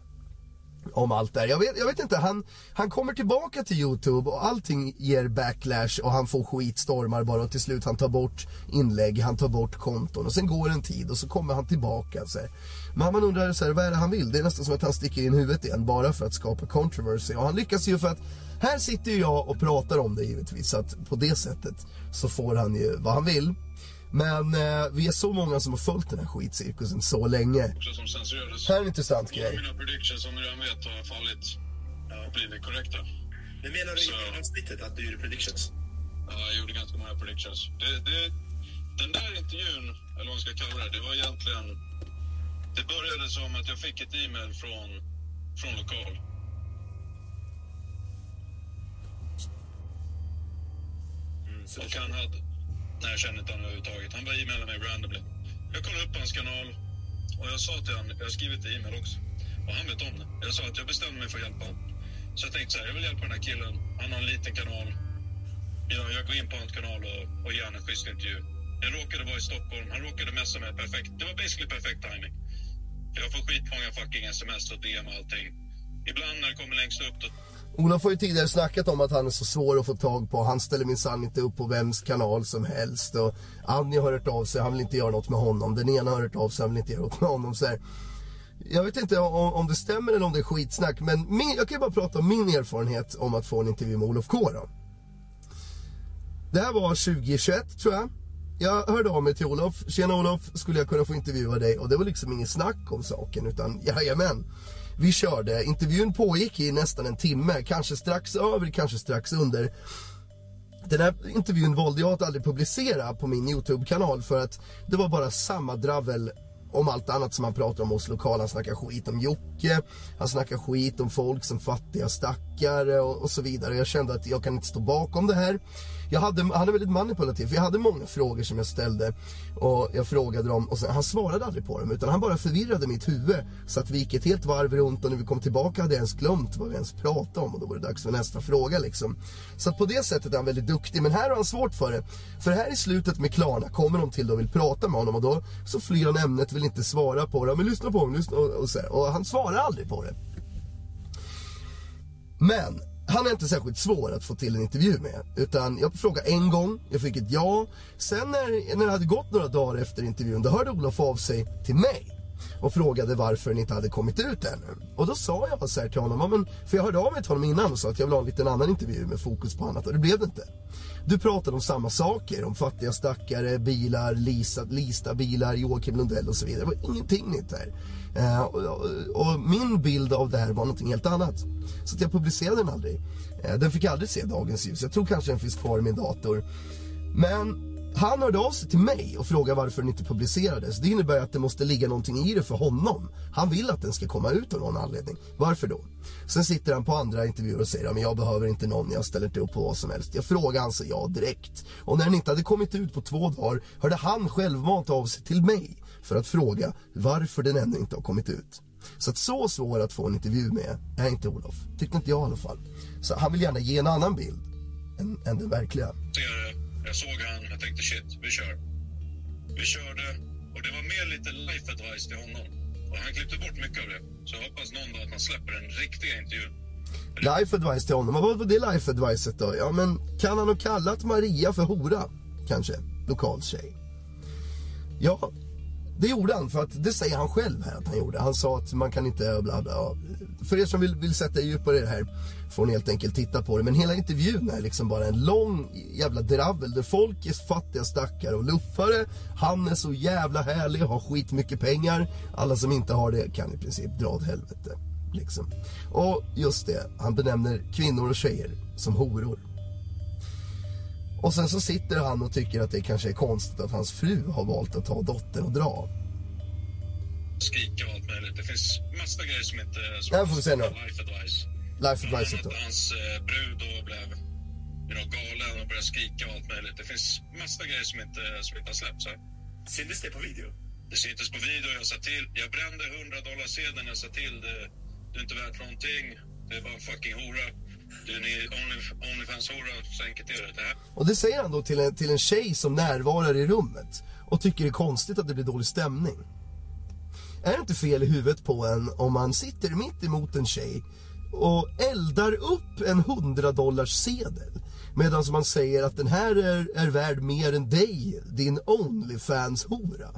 Om allt det här. Jag vet, jag vet inte, han, han kommer tillbaka till Youtube och allting ger backlash och han får skitstormar bara och till slut han tar bort inlägg, han tar bort konton och sen går en tid och så kommer han tillbaka. Så här. Men man undrar så här, vad är det han vill? Det är nästan som att han sticker in huvudet igen bara för att skapa controversy och han lyckas ju för att här sitter ju jag och pratar om det givetvis så att på det sättet så får han ju vad han vill. Men eh, vi är så många som har följt den här skitcirkusen så länge. Här är en intressant grej. Mina predictions som du redan vet har fallit. Ja, blivit korrekta. Men menar du i avsnittet att du gjorde predictions? Ja, jag gjorde ganska många predictions. Det, det, den där intervjun, eller vad man ska kalla det, det var egentligen... Det började som att jag fick ett e-mail från, från lokal. Mm, och han hade, Nej, jag känner inte honom överhuvudtaget. Han bara e-mailade mig randomly. Jag kollade upp hans kanal och jag sa till honom, jag har skrivit e-mail också, och han vet om det. Jag sa att jag bestämde mig för att hjälpa honom. Så jag tänkte så här, jag vill hjälpa den här killen. Han har en liten kanal. Jag, jag går in på hans kanal och, och ger en schysst intervju. Jag råkade vara i Stockholm, han råkade messa mig perfekt. Det var basically perfekt timing. Jag får skitmånga fucking sms och DM och allting. Ibland när det kommer längst upp då Olof har ju tidigare snackat om att han är så svår att få tag på. Han ställer minsann inte upp på vems kanal som helst. Och Annie har hört av sig, han vill inte göra något med honom. Den ena har hört av sig, han vill inte göra något med honom. Så här. Jag vet inte om, om, det stämmer eller om det är skitsnack. Men min, jag kan ju bara prata om min erfarenhet om att få en intervju med Olof K. Då. Det här var 2021 tror jag. Jag hörde av mig till Olof. Tjena Olof, skulle jag kunna få intervjua dig? Och det var liksom ingen snack om saken utan jajamän. Vi körde, intervjun pågick i nästan en timme, kanske strax över, kanske strax under. Den här intervjun valde jag att aldrig publicera på min Youtube-kanal för att det var bara samma dravel om allt annat som han pratar om hos lokal. Han snackar skit om Jocke, han snackar skit om folk som fattiga stackare och, och så vidare. Jag kände att jag kan inte stå bakom det här jag hade, han är väldigt manipulativ, för jag hade många frågor som jag ställde och jag frågade dem och sen, han svarade aldrig på dem utan han bara förvirrade mitt huvud så att vi gick ett helt varv runt och när vi kom tillbaka hade jag ens glömt vad vi ens pratade om och då var det dags för nästa fråga liksom. Så att på det sättet är han väldigt duktig men här har han svårt för det. För här i slutet med Klarna kommer de till och vill prata med honom och då så flyr han ämnet, vill inte svara på det. Men lyssna på honom, lyssna och, och, så här. och han svarar aldrig på det. Men han är inte särskilt svår att få till en intervju med. Utan jag frågade en gång, jag fick ett ja. Sen när, när det hade gått några dagar efter intervjun, då hörde Olof av sig till mig och frågade varför den inte hade kommit ut ännu. Och då sa jag så här till honom, men, för jag hörde av mig till honom innan och sa att jag vill ha en liten annan intervju med fokus på annat och det blev det inte. Du pratade om samma saker, om fattiga stackare, bilar, lisa, lista bilar, Joakim Lundell och så vidare. Det var ingenting nytt här. Eh, och, och, och, min bild av det här var någonting helt annat. Så att jag publicerade den aldrig. Eh, den fick aldrig se dagens ljus. Jag tror kanske den finns kvar i min dator. Men han hörde av sig till mig och frågade varför den inte publicerades. Det innebär att det måste ligga någonting i det för honom. Han vill att den ska komma ut av någon anledning. Varför då? Sen sitter han på andra intervjuer och säger att jag behöver inte någon, jag ställer inte upp på vad som helst. Jag frågar han så ja direkt. Och när den inte hade kommit ut på två dagar hörde han självmant av sig till mig för att fråga varför den ännu inte har kommit ut. Så att så svår att få en intervju med är inte Olof. Tyckte inte jag i alla fall. Så han vill gärna ge en annan bild än, än den verkliga. Jag såg han, jag tänkte shit, vi kör. Vi körde och det var mer lite life advice till honom. Och han klippte bort mycket av det. Så jag hoppas någon dag att han släpper en riktig intervju. Life advice till honom. Vad var det life advicet då? Ja men kan han ha kallat Maria för hora? Kanske. Lokal tjej. Ja, det gjorde han för att det säger han själv här att han gjorde. Han sa att man kan inte bla bla. För er som vill, vill sätta djupare i det här får ni helt enkelt titta på det. Men hela intervjun är liksom bara en lång jävla dravel där folk är fattiga stackare och luffare. Han är så jävla härlig och har skitmycket pengar. Alla som inte har det kan i princip dra åt helvete. Liksom. Och just det, han benämner kvinnor och tjejer som horor. Och sen så sitter han och tycker att det kanske är konstigt att hans fru har valt att ta dottern och dra. Skrika och allt möjligt. Det finns massa grejer som inte... Som Ja, får vi se nu. Life advice. Life advice annat hans eh, brud då blev you know, galen och började skrika och allt möjligt. Det finns massa grejer som inte, som inte har släppts. här. Syntes det på video? Det syntes på video. Jag sa till. Jag brände 100 dollar sedeln. Jag sa till. Det, du är inte värt någonting. Det är bara en fucking hora. Du ni Onlyfans-hora. Så enkelt är det. det här. Och det säger han då till en, till en tjej som närvarar i rummet och tycker det är konstigt att det blir dålig stämning. Är det inte fel i huvudet på en om man sitter mitt emot en tjej och eldar upp en 100 dollars sedel medan man säger att den här är, är värd mer än dig, din Onlyfans-hora.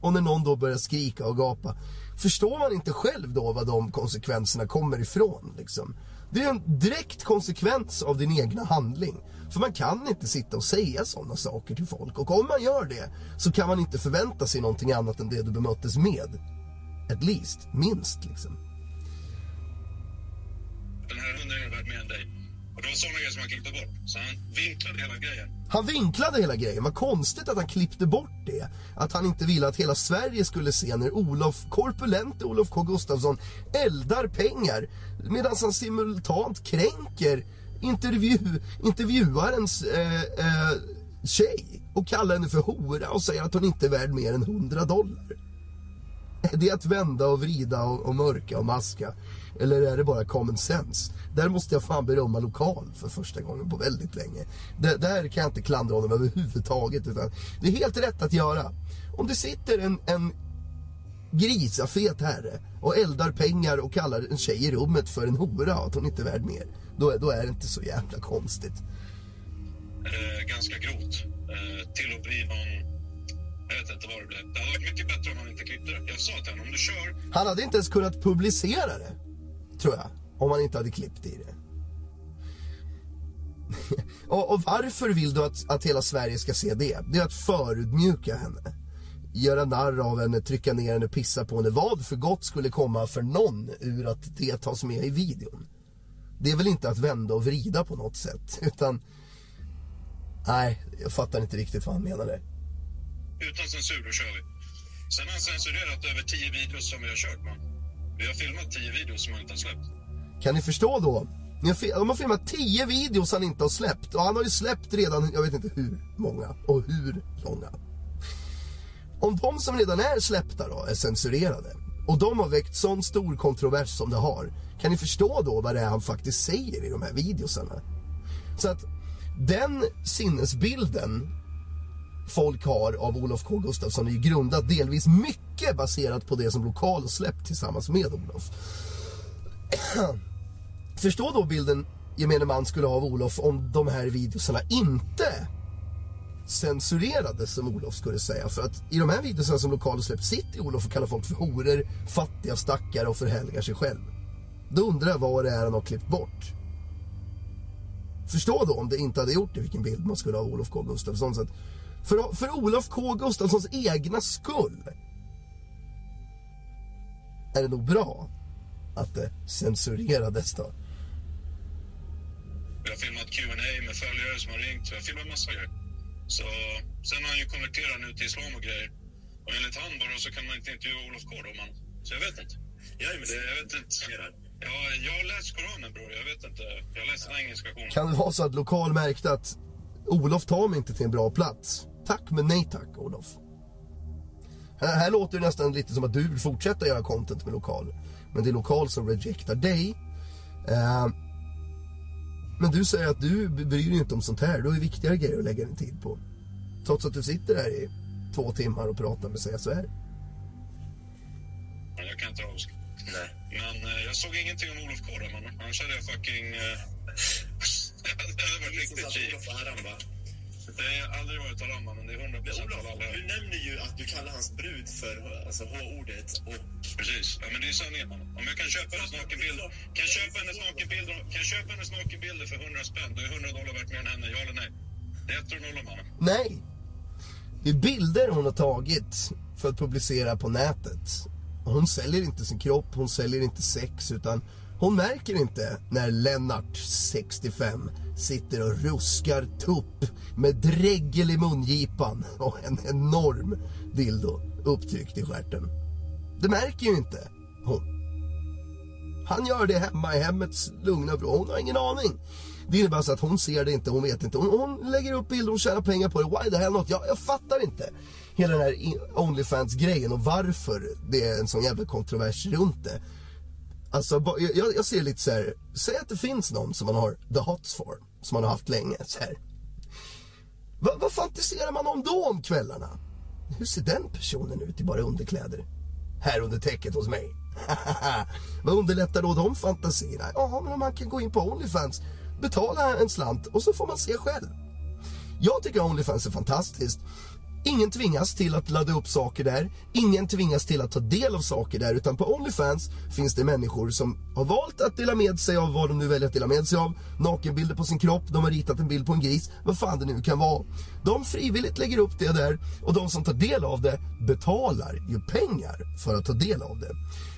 Och när någon då börjar skrika och gapa, förstår man inte själv då vad de konsekvenserna kommer ifrån? Liksom? Det är en direkt konsekvens av din egna handling. För man kan inte sitta och säga sådana saker till folk. Och om man gör det så kan man inte förvänta sig någonting annat än det du bemöttes med. At least, minst liksom. Den här hunden är värd mer än dig. Och det var sådana grejer som han klippte bort. Så han vinklade hela grejen. Han vinklade hela grejen. Vad konstigt att han klippte bort det. Att han inte ville att hela Sverige skulle se när Olof, korpulente Olof K Gustafsson eldar pengar medan han simultant kränker intervju, intervjuarens eh, eh, tjej och kallar henne för hora och säger att hon inte är värd mer än 100 dollar. Är det att vända och vrida och, och mörka och maska? Eller är det bara common sense? Där måste jag fan berömma lokal för första gången på väldigt länge. Där, där kan jag inte klandra honom överhuvudtaget. Utan det är helt rätt att göra. Om det sitter en, en grisafet herre och eldar pengar och kallar en tjej i rummet för en hora och att hon inte är värd mer. Då, då är det inte så jävla konstigt. Eh, ganska grovt. Eh, till att bli någon... Jag vet inte vad det blev. Det hade varit mycket bättre om han inte klippte det. Jag sa till honom, om du kör... Han hade inte ens kunnat publicera det, tror jag, om han inte hade klippt i det. och, och varför vill du att, att hela Sverige ska se det? Det är att förutmjuka henne. Göra narr av henne, trycka ner henne, pissa på henne. Vad för gott skulle komma för någon ur att det tas med i videon? Det är väl inte att vända och vrida på något sätt, utan... Nej, jag fattar inte riktigt vad han menar där. Utan censur, då kör vi. Sen har han censurerat över tio videos som vi har kört, man. Vi har filmat tio videos som han inte har släppt. Kan ni förstå då? De har filmat 10 videos han inte har släppt och han har ju släppt redan, jag vet inte hur många och hur långa. Om de som redan är släppta då är censurerade och de har väckt sån stor kontrovers som det har. Kan ni förstå då vad det är han faktiskt säger i de här videosarna? Så att den sinnesbilden folk har av Olof K Gustafsson är ju grundat delvis mycket baserat på det som Lokal har släppt tillsammans med Olof. Förstå då bilden gemene man skulle ha av Olof om de här videorna inte censurerades som Olof skulle säga. För att i de här videorna som lokalen släppt sitter Olof och kallar folk för horor, fattiga stackare och förhärligar sig själv. Då undrar jag vad det är han har klippt bort. Förstå då om det inte hade gjort det vilken bild man skulle ha av Olof K Gustafsson. Så att för, för Olof K Gustafssons egna skull är det nog bra att det censurerades då. Jag har filmat Q&A med följare som har ringt. Jag har filmat massa grejer. Så, sen har han ju konverterat nu till islam och grejer. Och enligt han bara så kan man inte intervjua Olof K då, man. Så jag vet inte. Jag Det, jag vet inte. Ja, jag har läst Koranen bror, jag vet inte. Jag har läst den engelska versionen. Kan det vara så att lokal märkte att Olof tar mig inte till en bra plats? Tack men nej tack Olof. Här, här låter det nästan lite som att du vill fortsätta göra content med lokal. Men det är lokal som rejectar dig. Eh, men du säger att du bryr dig inte om sånt här. Du har ju viktigare grejer att lägga din tid på. Trots att du sitter här i två timmar och pratar med CSR. Men Jag kan inte avska. Nej. Men eh, jag såg ingenting om Olof K men annars hade jag fucking... Eh, det hade varit riktigt cheap. Har aldrig varit Haramma, men det är 100 Men procent Olof, du nämner ju att du kallar hans brud för alltså, H-ordet och... Precis. Ja, men det är sanningen, man. Om jag kan köpa hennes nakenbilder kan jag köpa hennes nakenbilder, kan jag köpa hennes nakenbilder för 100 spänn, då är 100 dollar värt mer än henne. Ja eller nej? Det är och nollor, mannen. Nej! Det är bilder hon har tagit för att publicera på nätet. Hon säljer inte sin kropp, hon säljer inte sex utan hon märker inte när Lennart, 65, sitter och ruskar tupp med dregel i mungipan och en enorm dildo upptryckt i stjärten. Det märker ju inte hon. Han gör det hemma i hemmets lugna vrå. Hon har ingen aning. Det innebär alltså att hon ser det inte, hon vet inte. Hon, hon lägger upp bilder och tjänar pengar på det. Why the hell not? Jag, jag fattar inte hela den här Onlyfans-grejen och varför det är en sån jävla kontrovers runt det. Alltså, jag, jag ser lite så här. säg att det finns någon som man har the hots for, som man har haft länge. Så här. Vad, vad fantiserar man om då om kvällarna? Hur ser den personen ut i bara underkläder? Här under täcket hos mig. Vad underlättar då de fantasierna? Ja, men om man kan gå in på Onlyfans, betala en slant och så får man se själv. Jag tycker Onlyfans är fantastiskt. Ingen tvingas till att ladda upp saker där. Ingen tvingas till att ta del av saker där. Utan på Onlyfans finns det människor som har valt att dela med sig av vad de nu väljer att dela med sig av. Nakenbilder på sin kropp, de har ritat en bild på en gris. Vad fan det nu kan vara. De frivilligt lägger upp det där och de som tar del av det betalar ju pengar för att ta del av det.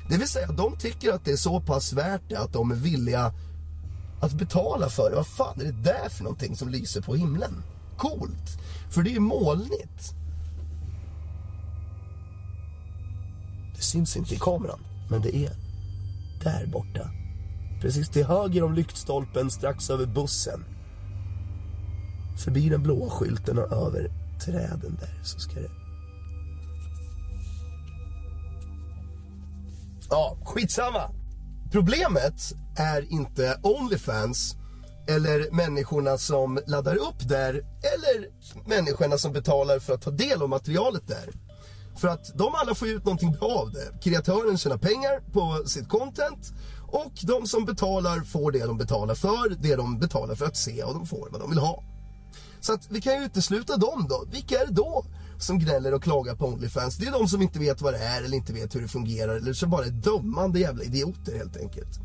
Det vill säga, de tycker att det är så pass värt det att de är villiga att betala för det. Vad fan är det där för någonting som lyser på himlen? Coolt! För det är ju molnigt. Det syns inte i kameran, men det är där borta. Precis till höger om lyktstolpen strax över bussen. Förbi den blåa skylten och över träden där så ska det... Ja, skitsamma. Problemet är inte Onlyfans eller människorna som laddar upp där eller människorna som betalar för att ta del av materialet där. För att de alla får ut någonting bra av det. Kreatören tjänar pengar på sitt content och de som betalar får det de betalar för, det de betalar för att se och de får vad de vill ha. Så att vi kan ju utesluta dem då. Vilka är det då som gnäller och klagar på Onlyfans? Det är de som inte vet vad det är eller inte vet hur det fungerar eller som bara är dömande jävla idioter helt enkelt.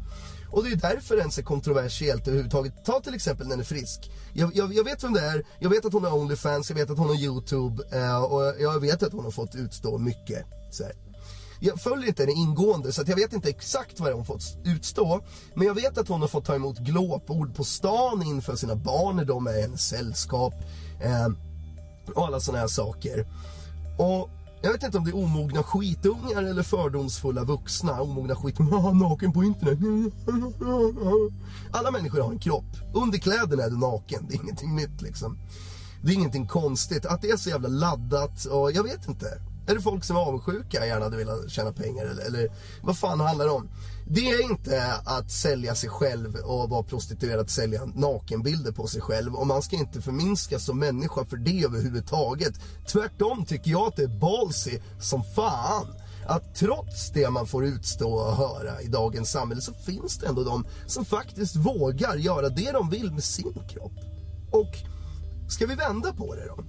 Och det är därför den ens är kontroversiellt överhuvudtaget. Ta till exempel Nenne Frisk. Jag, jag, jag vet vem det är, jag vet att hon har Onlyfans, jag vet att hon har YouTube eh, och jag vet att hon har fått utstå mycket. Så här. Jag följer inte henne ingående så att jag vet inte exakt vad hon fått utstå. Men jag vet att hon har fått ta emot glåpord på stan inför sina barn när de är i hennes sällskap. Eh, och alla sådana här saker. Och jag vet inte om det är omogna skitungar eller fördomsfulla vuxna. Omogna skit... Ah, naken på internet. Alla människor har en kropp. Under kläderna är du naken. Det är ingenting nytt liksom. Det är ingenting konstigt. Att det är så jävla laddat och jag vet inte. Är det folk som är avundsjuka gärna hade velat tjäna pengar eller, eller vad fan handlar det om? Det är inte att sälja sig själv och vara prostituerad, att sälja nakenbilder på sig själv och man ska inte förminskas som människa för det överhuvudtaget. Tvärtom tycker jag att det är ballsy som fan att trots det man får utstå och höra i dagens samhälle så finns det ändå de som faktiskt vågar göra det de vill med sin kropp. Och ska vi vända på det då?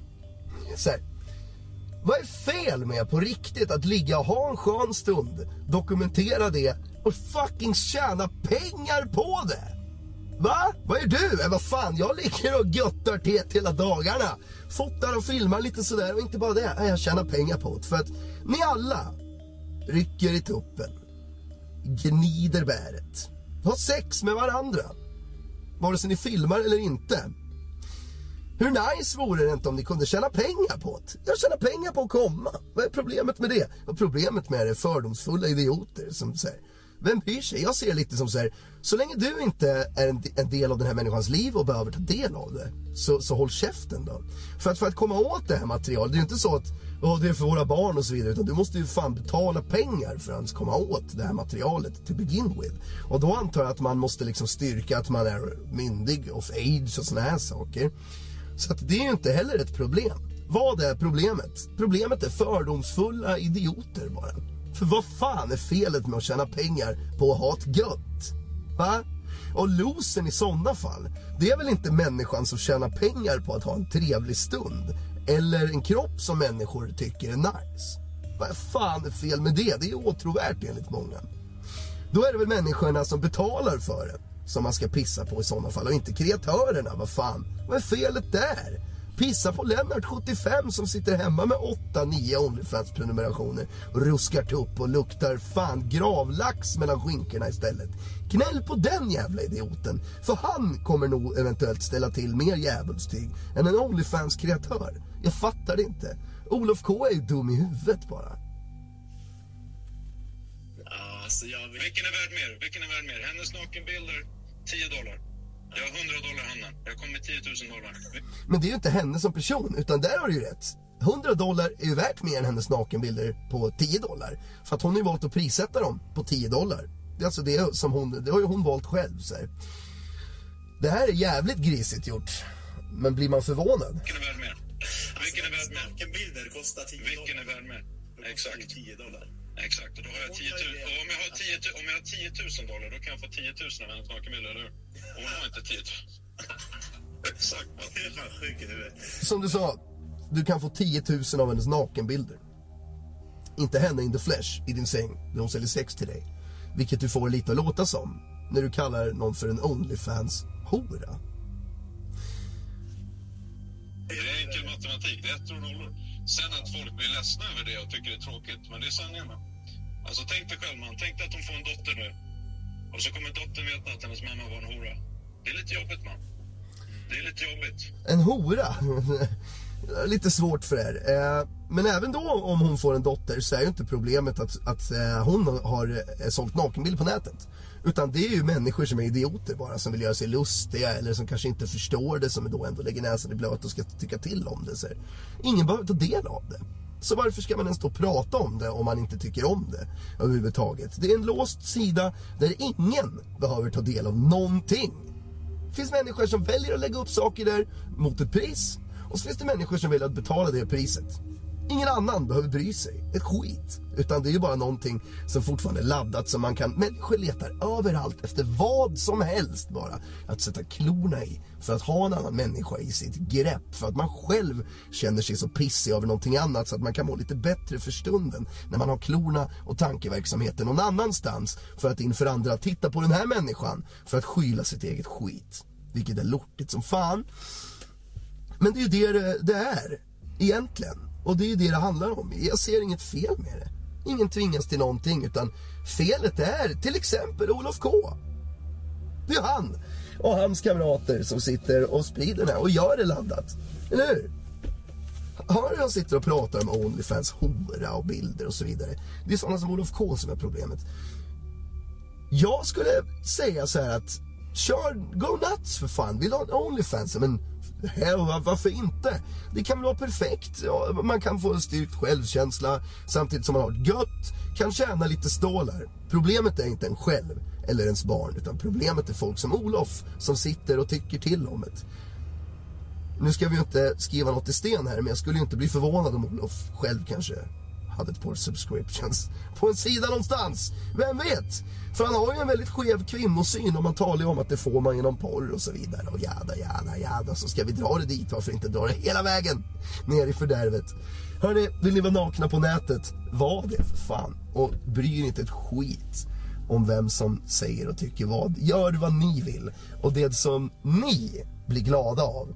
Så här, vad är fel med på riktigt att ligga och ha en skön stund, dokumentera det och fucking tjäna pengar på det? Va? Vad är du? Äh, vad fan, jag ligger och göttar till hela dagarna. Fotar och filmar lite sådär och inte bara det. Äh, jag tjänar pengar på det. För att ni alla rycker i tuppen, gnider bäret, har sex med varandra. Vare sig ni filmar eller inte. Hur nice vore det inte om ni kunde tjäna pengar på det? Jag tjänar pengar på att komma. Vad är problemet med det? Och problemet med det är fördomsfulla idioter som säger vem bryr sig? Jag ser lite som så här, så länge du inte är en, en, del av den här människans liv och behöver ta del av det, så, så håll käften då. För att, för att komma åt det här materialet, det är ju inte så att oh, det är för våra barn och så vidare, utan du måste ju fan betala pengar för att ens komma åt det här materialet to begin with. Och då antar jag att man måste liksom styrka att man är myndig, of age och sådana här saker. Så att det är ju inte heller ett problem. Vad är problemet? Problemet är fördomsfulla idioter bara. För vad fan är felet med att tjäna pengar på att ha ett gött? Va? Och losern i sådana fall, det är väl inte människan som tjänar pengar på att ha en trevlig stund? Eller en kropp som människor tycker är nice? Vad fan är fel med det? Det är åtråvärt enligt många. Då är det väl människorna som betalar för det som man ska pissa på i sådana fall och inte kreatörerna. Vad fan, vad är felet där? Pissa på Lennart 75 som sitter hemma med 8-9 Onlyfans-prenumerationer och ruskar upp och luktar fan gravlax mellan skinkorna istället. Knäll på den jävla idioten, för han kommer nog eventuellt ställa till mer djävulstyg än en Onlyfans-kreatör. Jag fattar det inte. Olof K är ju dum i huvudet bara. Ja, alltså jag vill... Vilken är värd mer? Vilken är värd mer? Hennes nakenbilder, 10 dollar. Jag har 100 dollar i handen. Jag kommer med 10 000 dollar. Men det är ju inte henne som person, utan där har du ju rätt. 100 dollar är ju värt mer än hennes nakenbilder på 10 dollar. För att hon har ju valt att prissätta dem på 10 dollar. Det, är alltså det, som hon, det har ju hon valt själv. Så här. Det här är jävligt grisigt gjort. Men blir man förvånad? Vilken är värd mer? Vilken är värd mer? Nakenbilder kostar 10 dollar. Vilken är värd mer? Exakt. det 10 dollar. Exakt, och då har jag 10 000. Och om jag har 10 000, om jag har 10 000 dollar, då kan jag få 10 000 av hennes nakenbilder, eller hur? Och hon har inte 10 000. Exakt. Som du sa, du kan få 10 000 av hennes nakenbilder. Inte henne in the flesh i din säng när hon säljer sex till dig. Vilket du får lite att låta som när du kallar någon för en Onlyfans-hora. Det är enkel matematik, det är ettor och nollor. Sen att folk blir ledsna över det och tycker det är tråkigt, men det är sanningen. Alltså tänk dig själv man, tänk dig att de får en dotter nu. Och så kommer dottern veta att hennes mamma var en hora. Det är lite jobbigt man. Det är lite jobbigt. En hora? Lite svårt för er. Eh, men även då om hon får en dotter så är ju inte problemet att, att eh, hon har eh, sålt nakenbild på nätet. Utan det är ju människor som är idioter bara, som vill göra sig lustiga eller som kanske inte förstår det, som då ändå lägger näsan i blöt och ska tycka till om det. Så. Ingen behöver ta del av det. Så varför ska man ens då prata om det om man inte tycker om det överhuvudtaget? Det är en låst sida där ingen behöver ta del av någonting. Det finns människor som väljer att lägga upp saker där mot ett pris. Och så finns det människor som väljer att betala det priset. Ingen annan behöver bry sig ett skit. Utan det är ju bara någonting som fortfarande är laddat som man kan... Människor letar överallt efter vad som helst bara. Att sätta klorna i för att ha en annan människa i sitt grepp. För att man själv känner sig så pissig över någonting annat så att man kan må lite bättre för stunden. När man har klorna och tankeverksamheten någon annanstans. För att inför andra titta på den här människan för att skyla sitt eget skit. Vilket är lortigt som fan. Men det är ju det det- det är, egentligen. Och det är ju det det handlar om. Jag ser inget fel med det. Ingen tvingas till någonting, utan felet är till exempel Olof K. Det är han och hans kamrater som sitter och sprider det här och gör det laddat. Eller hur? Hör hur han sitter och pratar om Onlyfans hora och bilder och så vidare. Det är sådana som Olof K som är problemet. Jag skulle säga så här att kör, go nuts för fan. Vill du ha en Onlyfans? Men varför inte? Det kan väl vara perfekt. Ja, man kan få en styrkt självkänsla samtidigt som man har ett gött, kan tjäna lite stålar. Problemet är inte en själv eller ens barn, utan problemet är folk som Olof som sitter och tycker till om det. Nu ska vi ju inte skriva något i sten här, men jag skulle ju inte bli förvånad om Olof själv kanske hade ett par subscriptions på en sida någonstans. Vem vet? För han har ju en väldigt skev kvinnosyn och man talar ju om att det får man genom porr och så vidare. Och jada, jada, jada. Så ska vi dra det dit, varför inte dra det hela vägen ner i fördärvet? Hörni, vill ni vara nakna på nätet? Var det för fan. Och bry er inte ett skit om vem som säger och tycker vad. Gör vad ni vill. Och det som ni blir glada av.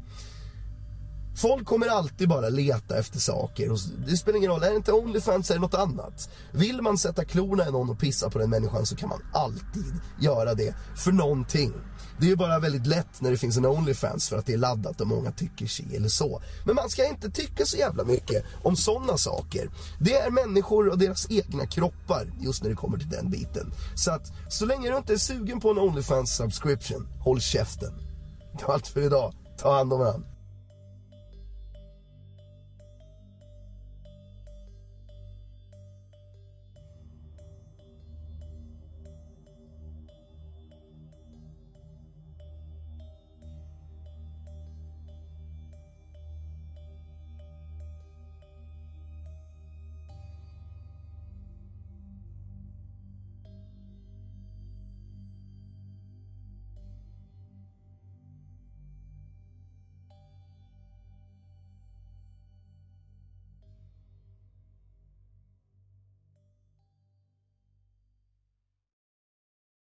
Folk kommer alltid bara leta efter saker. Och det spelar ingen roll, är det inte Onlyfans är det något annat. Vill man sätta klorna i någon och pissa på den människan så kan man alltid göra det. För någonting. Det är ju bara väldigt lätt när det finns en Onlyfans för att det är laddat och många tycker si eller så. Men man ska inte tycka så jävla mycket om sådana saker. Det är människor och deras egna kroppar just när det kommer till den biten. Så att så länge du inte är sugen på en Onlyfans subscription, håll käften. Det var allt för idag. Ta hand om varandra.